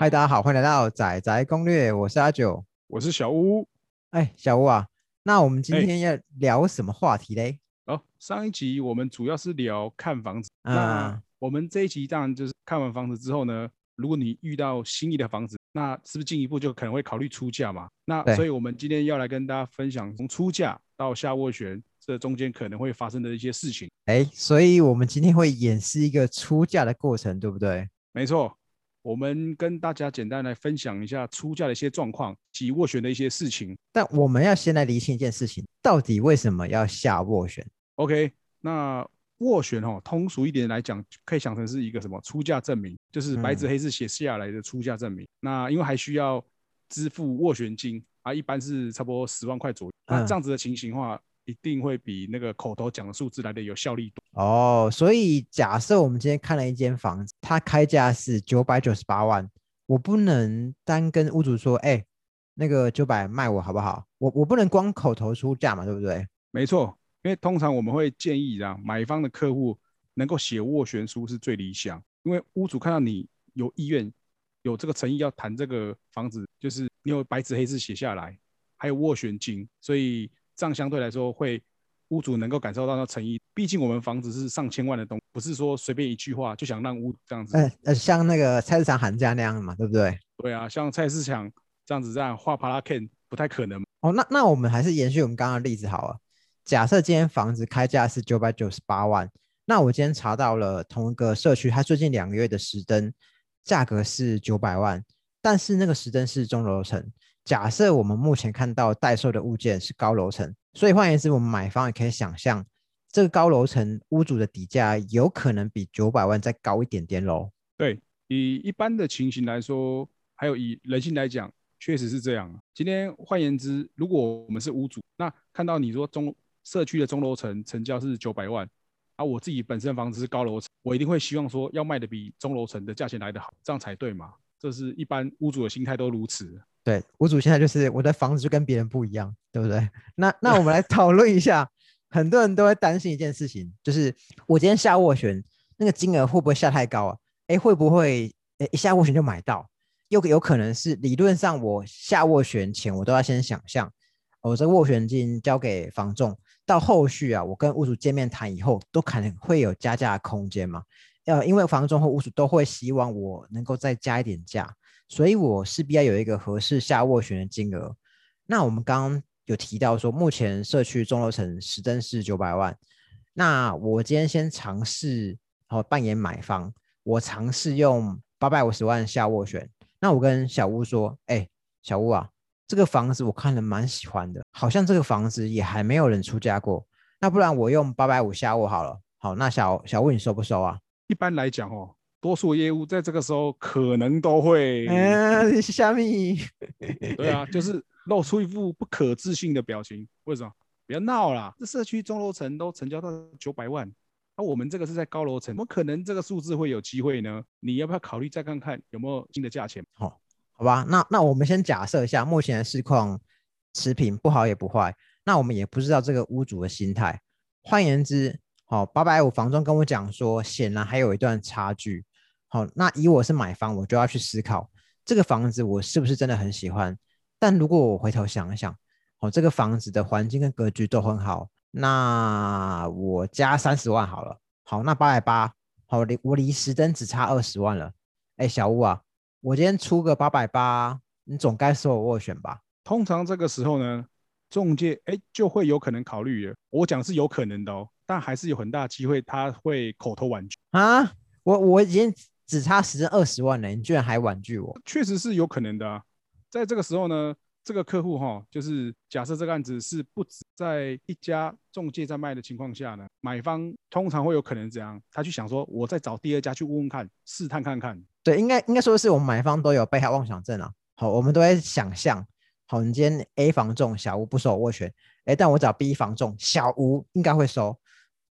嗨，大家好，欢迎来到仔仔攻略，我是阿九，我是小屋。哎，小屋啊，那我们今哎天要聊什么话题嘞？哦，上一集我们主要是聊看房子，那啊，我们这一集当然就是看完房子之后呢，如果你遇到心仪的房子，那是不是进一步就可能会考虑出价嘛？那所以我们今天要来跟大家分享从出价到下斡旋这中间可能会发生的一些事情。哎，所以我们今天会演示一个出价的过程，对不对？没错，我们跟大家简单来分享一下出价的一些状况及斡旋的一些事情。但我们要先来厘清一件事情，到底为什么要下斡旋？OK，那斡旋哦，通俗一点来讲，可以想成是一个什么出价证明，就是白纸嗯黑字写下来的出价证明。那因为还需要支付斡旋金啊，一般是差不多十万块左右。那嗯这样子的情形的话，一定会比那个口头讲的数字来的有效力多。哦，所以假设我们今天看了一间房子，它开价是九百九十八万，我不能单跟屋主说，哎，那个九百卖我好不好？我我不能光口头出价嘛，对不对？没错，因为通常我们会建议啊，买方的客户能够写斡旋书是最理想，因为屋主看到你有意愿、有这个诚意要谈这个房子，就是你有白纸黑字写下来，还有斡旋金，所以这样相对来说会屋主能够感受到那诚意。毕竟我们房子是上千万的东不是说随便一句话就想让屋主这样子。呃呃，像那个菜市场喊价那样嘛，对不对？对啊，像菜市场这样子这样画帕拉 Ken 不太可能。哦，那那我们还是延续我们刚刚的例子好了。假设今天房子开价是九百九十八万，那我今天查到了同一个社区，它最近两个月的实灯价格是九百万，但是那个实灯是中楼层。假设我们目前看到待售的物件是高楼层，所以换言之，我们买方也可以想象，这个高楼层屋主的底价有可能比九百万再高一点点喽。对，以一般的情形来说，还有以人性来讲，确实是这样。今天换言之，如果我们是屋主，那看到你说中社区的中楼层成交是九百万，啊，我自己本身房子是高楼层，我一定会希望说要卖的比中楼层的价钱来得好，这样才对嘛。这是一般屋主的心态都如此。对，屋主现在就是我的房子就跟别人不一样，对不对？那那我们来讨论一下，很多人都会担心一件事情，就是我今天下斡旋，那个金额会不会下太高啊？哎，会不会诶一下斡旋就买到？又有可能是理论上我下斡旋前我都要先想象，我、这个斡旋金交给房仲，到后续啊，我跟屋主见面谈以后，都可能会有加价的空间嘛。呃，因为房仲和屋主都会希望我能够再加一点价，所以我势必要有一个合适下斡旋的金额。那我们刚刚有提到说，目前社区中楼层实增是九百万，那我今天先尝试哦扮演买方，我尝试用八百五十万下斡旋。那我跟小吴说，哎，小吴啊，这个房子我看了蛮喜欢的，好像这个房子也还没有人出价过，那不然我用八百五下斡好了。好，那小小吴你收不收啊？一般来讲哦，多数业务在这个时候可能都会，嗯，虾米？对啊，就是露出一副不可置信的表情。为什么？不要闹啦！这社区中楼层都成交到九百万，那、我们这个是在高楼层，怎么可能这个数字会有机会呢？你要不要考虑再看看有没有新的价钱？好，好吧，那那我们先假设一下，目前的市况持平，不好也不坏。那我们也不知道这个屋主的心态。换言之，好，八百五房东跟我讲说，显然还有一段差距。好，那以我是买方，我就要去思考这个房子我是不是真的很喜欢。但如果我回头想一想，哦，这个房子的环境跟格局都很好，那我加三十万好了。好，那八百八，好，离我离十登只差二十万了。哎，小吴啊，我今天出个八百八，你总该收我斡旋吧？通常这个时候呢，中介哎就会有可能考虑了。我讲是有可能的哦，但还是有很大机会他会口头婉拒，啊，我我已经只差实登二十万呢，你居然还婉拒我？确实是有可能的啊。在这个时候呢，这个客户哈，就是假设这个案子是不止在一家中介在卖的情况下呢，买方通常会有可能怎样？他去想说，我再找第二家去问问看，试探看看。对，应该应该说是我们买方都有被害妄想症啊。好，我们都在想象，好，你今天 A 房中小吴不收我斡旋，哎，但我找 B 房中小吴应该会收。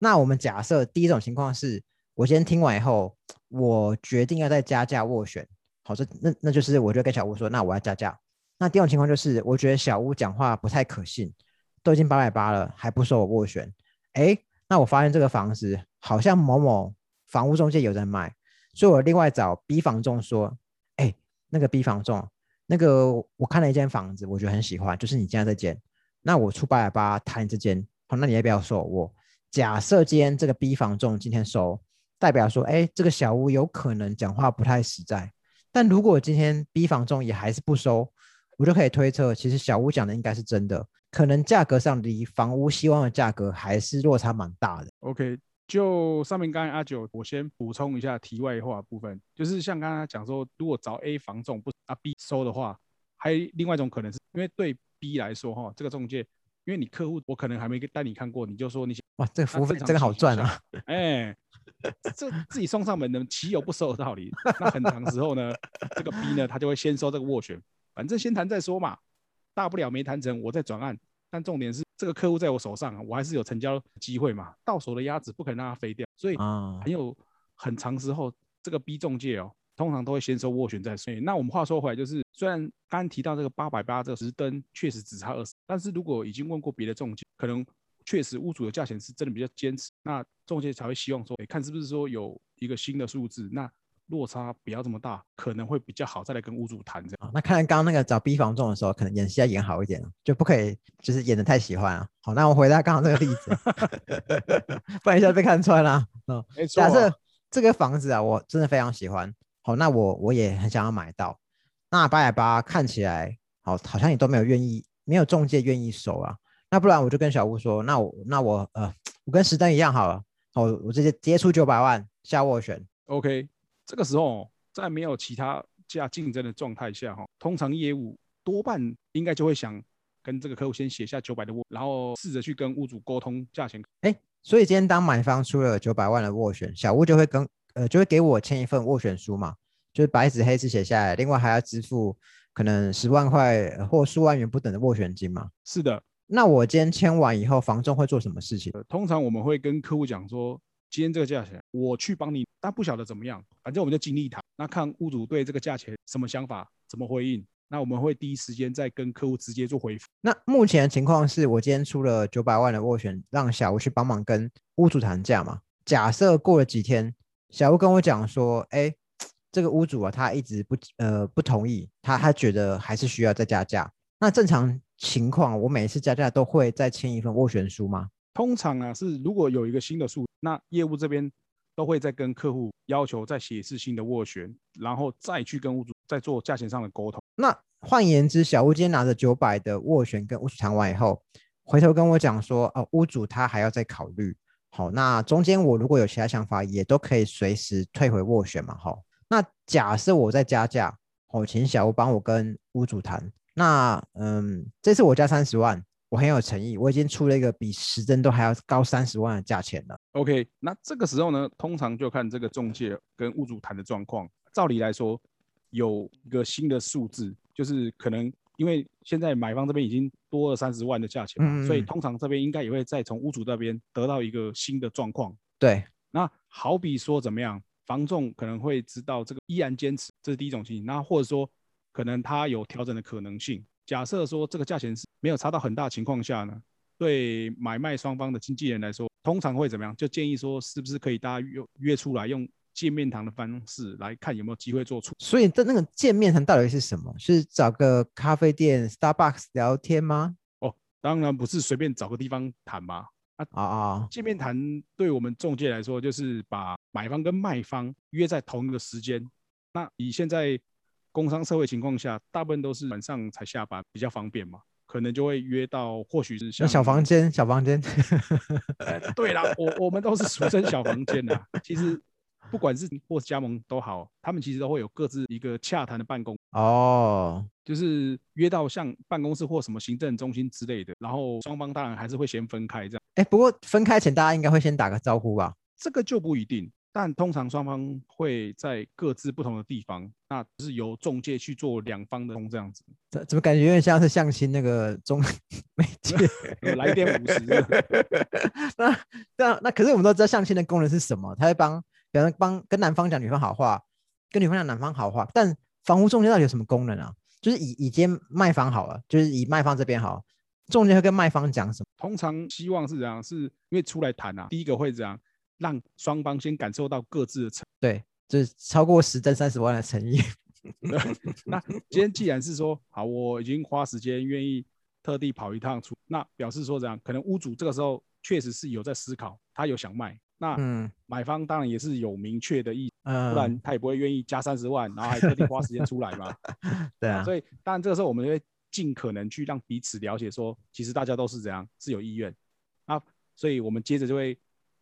那我们假设第一种情况是，我今天听完以后，我决定要再加价斡旋，好，这那那就是我就跟小吴说，那我要加价。那第二种情况就是，我觉得小吴讲话不太可信，都已经八百八了，还不收我斡旋，哎，那我发现这个房子好像某某房屋中介有在卖，所以我另外找 B 房仲说，哎，那个 B 房仲，那个我看了一间房子，我觉得很喜欢，就是你现在这间，那我出八百八谈这间，好，那你要不要收？我假设今天这个 B 房仲今天收，代表说，哎，这个小屋有可能讲话不太实在。但如果今天 B 房仲也还是不收，我就可以推测，其实小屋讲的应该是真的，可能价格上离房屋希望的价格还是落差蛮大的。OK。就上面刚才阿九，我先补充一下题外话部分，就是像刚刚讲说，如果找 A 房仲不啊 B 收的话，还另外一种可能是因为对 B 来说哈，这个中介，因为你客户我可能还没带你看过，你就说你哇，这个服务费真的好赚啊！哎，这自己送上门的，岂有不收的道理？那很长时候呢，这个 B 呢，他就会先收这个斡旋，反正先谈再说嘛，大不了没谈成，我再转案。但重点是。这个客户在我手上啊，我还是有成交机会嘛。到手的鸭子不可能让它飞掉，所以很有很长时候，这个 B 中介哦，通常都会先收斡旋再说。那我们话说回来，就是虽然刚刚提到这个八百八这个十灯确实只差二十，但是如果已经问过别的中介，可能确实屋主的价钱是真的比较坚持，那中介才会希望说，哎，看是不是说有一个新的数字，那。落差不要这么大，可能会比较好，再来跟屋主谈这样。那看来刚刚那个找 B 房仲的时候，可能演戏要演好一点就不可以就是演的太喜欢啊。好，那我回答刚刚这个例子，不然一下被看穿了。嗯，假设这个房子啊，我真的非常喜欢，好，那我我也很想要买到。那八百八看起来好，好像也都没有愿意，没有中介愿意收啊。那不然我就跟小吴说，那我那我呃，我跟石灯一样好了，好，我直接直接出九百万下斡旋。OK。这个时候，在没有其他价竞争的状态下，哈，通常业务多半应该就会想跟这个客户先写下九百的斡，然后试着去跟屋主沟通价钱。哎，所以今天当买方出了九百万的斡旋，小吴就会跟呃就会给我签一份斡旋书嘛，就是白纸黑字写下来，另外还要支付可能十万块或数万元不等的斡旋金嘛。是的，那我今天签完以后，房仲会做什么事情？通常我们会跟客户讲说。今天这个价钱，我去帮你，但不晓得怎么样，反正我们就尽力谈。那看屋主对这个价钱什么想法，怎么回应，那我们会第一时间再跟客户直接做回复。那目前的情况是我今天出了九百万的斡旋，让小吴去帮忙跟屋主谈价嘛。假设过了几天，小吴跟我讲说，哎，这个屋主啊，他一直不呃不同意，他他觉得还是需要再加价。那正常情况，我每一次加价都会再签一份斡旋书吗？通常啊，是如果有一个新的数，那业务这边都会再跟客户要求再写一次新的斡旋，然后再去跟屋主再做价钱上的沟通。那换言之，小屋今天拿着九百的斡旋跟屋主谈完以后，回头跟我讲说，哦，屋主他还要再考虑。好，那中间我如果有其他想法，也都可以随时退回斡旋嘛。好，那假设我在加价，好，请小屋帮我跟屋主谈。那嗯，这次我加三十万。我很有诚意，我已经出了一个比时针都还要高三十万的价钱了。OK，那这个时候呢，通常就看这个中介跟屋主谈的状况。照理来说，有一个新的数字，就是可能因为现在买方这边已经多了三十万的价钱，所以通常这边应该也会再从屋主那边得到一个新的状况。对，那好比说怎么样，房仲可能会知道这个依然坚持，这是第一种情形。那或者说，可能它有调整的可能性。假设说这个价钱是没有差到很大情况下呢，对买卖双方的经纪人来说，通常会怎么样？就建议说，是不是可以大家约约出来，用见面谈的方式来看有没有机会做出。所以，这那个见面谈到底是什么？是找个咖啡店 Starbucks 聊天吗？哦，当然不是随便找个地方谈嘛。啊啊啊！见面谈对我们中介来说，就是把买方跟卖方约在同一个时间。那以现在。工商社会情况下，大部分都是晚上才下班，比较方便嘛，可能就会约到，或许是像小房间，小房间。对啦，我我们都是俗称小房间的。其实不管是或是加盟都好，他们其实都会有各自一个洽谈的办公哦，就是约到像办公室或什么行政中心之类的，然后双方当然还是会先分开这样。哎，不过分开前大家应该会先打个招呼吧？这个就不一定。但通常双方会在各自不同的地方，那是由中介去做两方的通这样子。怎怎么感觉有点像是相亲那个中媒介？来点五十。那那那可是我们都知道相亲的功能是什么？他会帮，比方帮跟男方讲女方好话，跟女方讲男方好话。但房屋中介到底有什么功能啊？就是以以间卖方好了，就是以卖方这边好，中介会跟卖方讲什么？通常希望是这样，是因为出来谈啊，第一个会这样。让双方先感受到各自的诚，对，就是超过十真三十万的诚意。那今天既然是说好，我已经花时间愿意特地跑一趟出，那表示说怎样，可能屋主这个时候确实是有在思考，他有想卖。那嗯买方当然也是有明确的意，嗯，不然他也不会愿意加三十万，然后还特地花时间出来嘛。对啊，所以当然这个时候我们会尽可能去让彼此了解，说其实大家都是怎样，是有意愿。那所以我们接着就会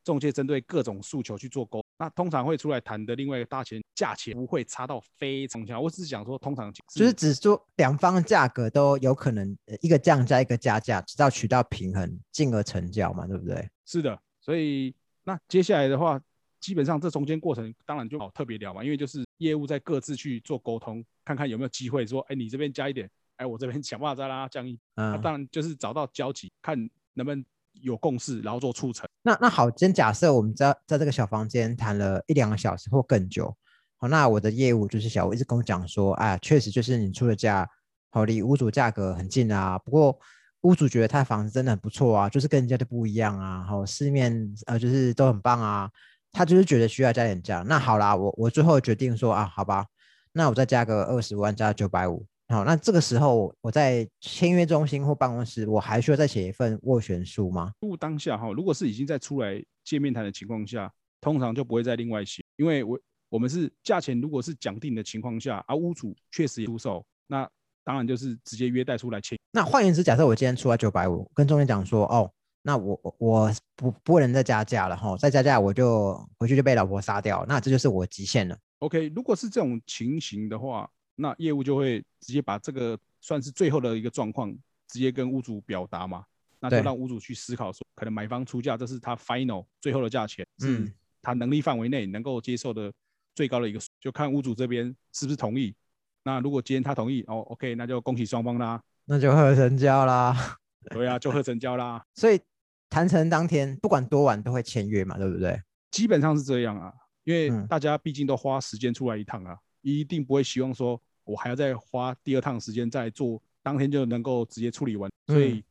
中介针对各种诉求去做沟。那通常会出来谈的另外一个大钱价钱不会差到非常强，我只是讲说通常就是只说两方价格都有可能呃一个降价一个加价，直到取到平衡，进而成交嘛，对不对？是的，所以那接下来的话，基本上这中间过程当然就好特别聊嘛，因为就是业务在各自去做沟通，看看有没有机会说，哎，你这边加一点，哎，我这边 想办法再让它降一，那嗯，当然就是找到交集，看能不能有共识，然后做促成。那那好，今天假设我们在在这个小房间谈了一两个小时或更久，好，那我的业务就是小吴一直跟我讲说，哎，确实就是你出的价，好，离屋主价格很近啊，不过屋主觉得他的房子真的很不错啊，就是跟人家的不一样啊，好，四面呃就是都很棒啊，他就是觉得需要加点价。那好啦，我我最后决定说啊，好吧，那我再加个二十万，加九百五。好，那这个时候我在签约中心或办公室，我还需要再写一份斡旋书吗？不当下哈，如果是已经在出来见面谈的情况下，通常就不会再另外写，因为我我们是价钱如果是讲定的情况下，而屋主确实也出售，那当然就是直接约带出来签。那换言之，假设我今天出来九百五，跟中介讲说，哦，那我我我不不能再加价了哈，再加价我就回去就被老婆杀掉，那这就是我极限了。OK，如果是这种情形的话，那业务就会直接把这个算是最后的一个状况，直接跟屋主表达嘛，那就让屋主去思考说，可能买方出价这是他 final 最后的价钱，嗯是他能力范围内能够接受的最高的一个，就看屋主这边是不是同意。那如果今天他同意，哦，OK，那就恭喜双方啦，那就会成交啦。对啊，就合成交啦，所以谈成当天，不管多晚都会签约嘛，对不对？基本上是这样啊，因为嗯大家毕竟都花时间出来一趟啊，一定不会希望说我还要再花第二趟时间再做，当天就能够直接处理完。所以嗯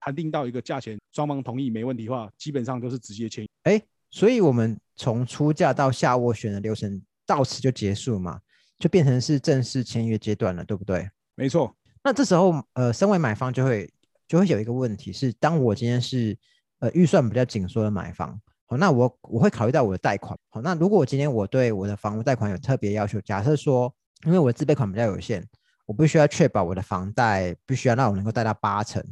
谈定到一个价钱，双方同意没问题的话，基本上都是直接签。哎，所以我们从出价到下斡旋的流程到此就结束嘛，就变成是正式签约阶段了，对不对？没错，那这时候，呃，身为买方就会就会有一个问题是，当我今天是呃预算比较紧缩的买方，好，那我我会考虑到我的贷款，好，那如果我今天我对我的房屋贷款有特别要求，假设说，因为我的自备款比较有限，我必须要确保我的房贷必须要让我能够贷到八成，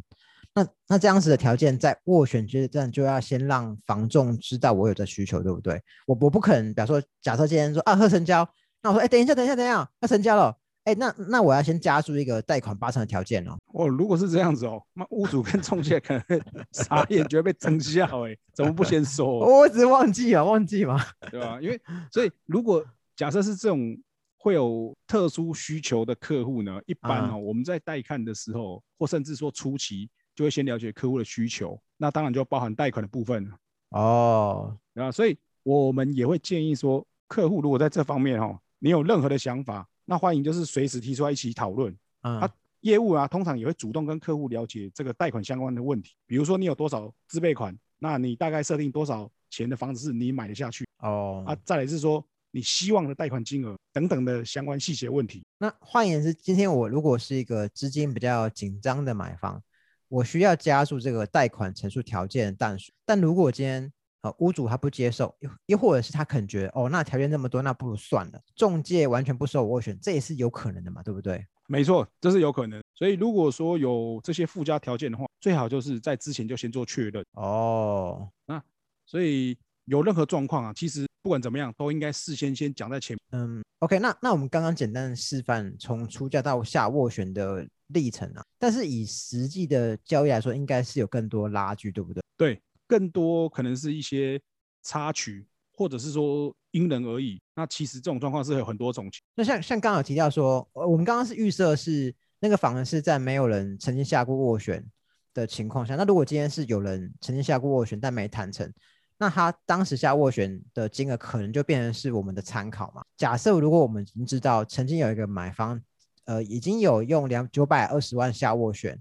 那那这样子的条件在斡旋阶段就要先让房仲知道我有这需求，对不对？我我不可能，比方说，假设今天说啊贺成交，那我说哎等一下等一下等一下，要成交了。哎，那那我要先加注一个贷款八成的条件哦。哦，如果是这样子哦，那屋主跟中介可能 傻眼，觉得被整笑哎，怎么不先说？我只是忘记啊，忘记嘛。对吧？因为所以如果假设是这种会有特殊需求的客户呢，一般啊哦，我们在带看的时候，或甚至说初期，就会先了解客户的需求，那当然就包含贷款的部分了哦，啊。所以我们也会建议说，客户如果在这方面哦，你有任何的想法，那欢迎就是随时提出来一起讨论。嗯，啊业务啊，通常也会主动跟客户了解这个贷款相关的问题，比如说你有多少自备款，那你大概设定多少钱的房子是你买得下去。哦，啊，再来是说你希望的贷款金额等等的相关细节问题。那换言之，今天我如果是一个资金比较紧张的买方，我需要加速这个贷款陈述条件的淡数。但如果今天呃屋主他不接受，又又或者是他可能觉得哦，那条件这么多，那不如算了，中介完全不收我斡旋，这也是有可能的嘛，对不对？没错，这是有可能。所以如果说有这些附加条件的话，最好就是在之前就先做确认。哦，那所以有任何状况啊，其实不管怎么样，都应该事先先讲在前面。嗯，OK，那那我们刚刚简单的示范从出价到下斡旋的历程啊，但是以实际的交易来说，应该是有更多拉锯，对不对？对，更多可能是一些插曲，或者是说因人而异。那其实这种状况是有很多种情。那像像刚刚有提到说，呃我们刚刚是预设是那个房子是在没有人曾经下过斡旋的情况下，那如果今天是有人曾经下过斡旋但没谈成，那他当时下斡旋的金额可能就变成是我们的参考嘛。假设如果我们已经知道曾经有一个买方，呃，已经有用两九百二十万下斡旋，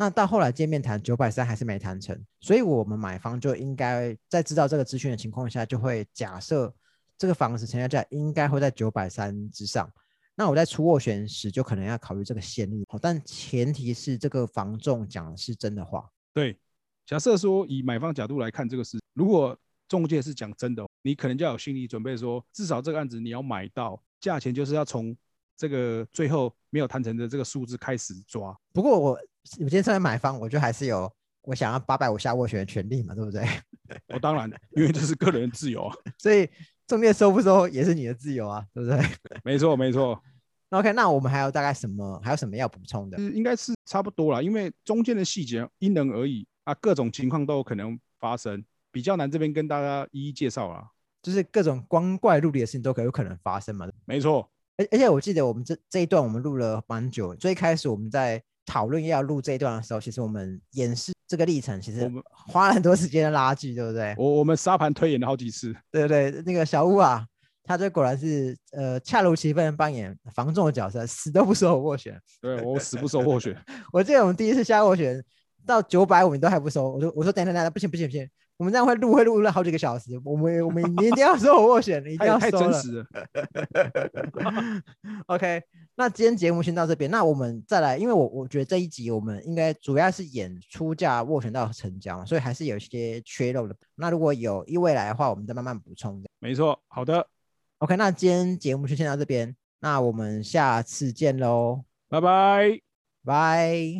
那到后来见面谈九百三还是没谈成，所以我们买方就应该在知道这个资讯的情况下，就会假设这个房子成交价应该会在九百三之上。那我在出斡旋时就可能要考虑这个先例，好，但前提是这个房仲讲的是真的话。对，假设说以买方角度来看这个事，如果中介是讲真的，你可能就要有心理准备，说至少这个案子你要买到，价钱就是要从这个最后没有谈成的这个数字开始抓。不过我我今天身为买方，我就还是有我想要八百五下斡旋的权利嘛，对不对？我 当然，因为这是个人自由啊。所以中介收不收也是你的自由啊，对不对？没错，没错。那 OK，那我们还有大概什么？还有什么要补充的？应该是差不多了，因为中间的细节因人而异啊，各种情况都有可能发生。比较难，这边跟大家一一介绍啊，就是各种光怪陆离的事情都可有可能发生嘛。没错，而而且我记得我们这这一段我们录了蛮久，最开始我们在讨论要录这一段的时候，其实我们演示这个历程，其实我们花了很多时间的拉锯，对不对？我我们沙盘推演了好几次。对对对，那个小屋啊，他这果然是呃恰如其分扮演防重的角色，死都不收我斡旋。对我死不收斡旋。我记得我们第一次下斡旋到九百五，你都还不收，我说我说等等等等，不行不行不行。我们这样会录会录了好几个小时，我们我们你一定要 收我斡旋，一定要太真实了。OK，那今天节目先到这边，那我们再来，因为我我觉得这一集我们应该主要是演出价斡旋到成交，所以还是有一些缺漏的。那如果有意未来的话，我们再慢慢补充。没错，好的。OK，那今天节目就先到这边，那我们下次见喽，拜拜，拜。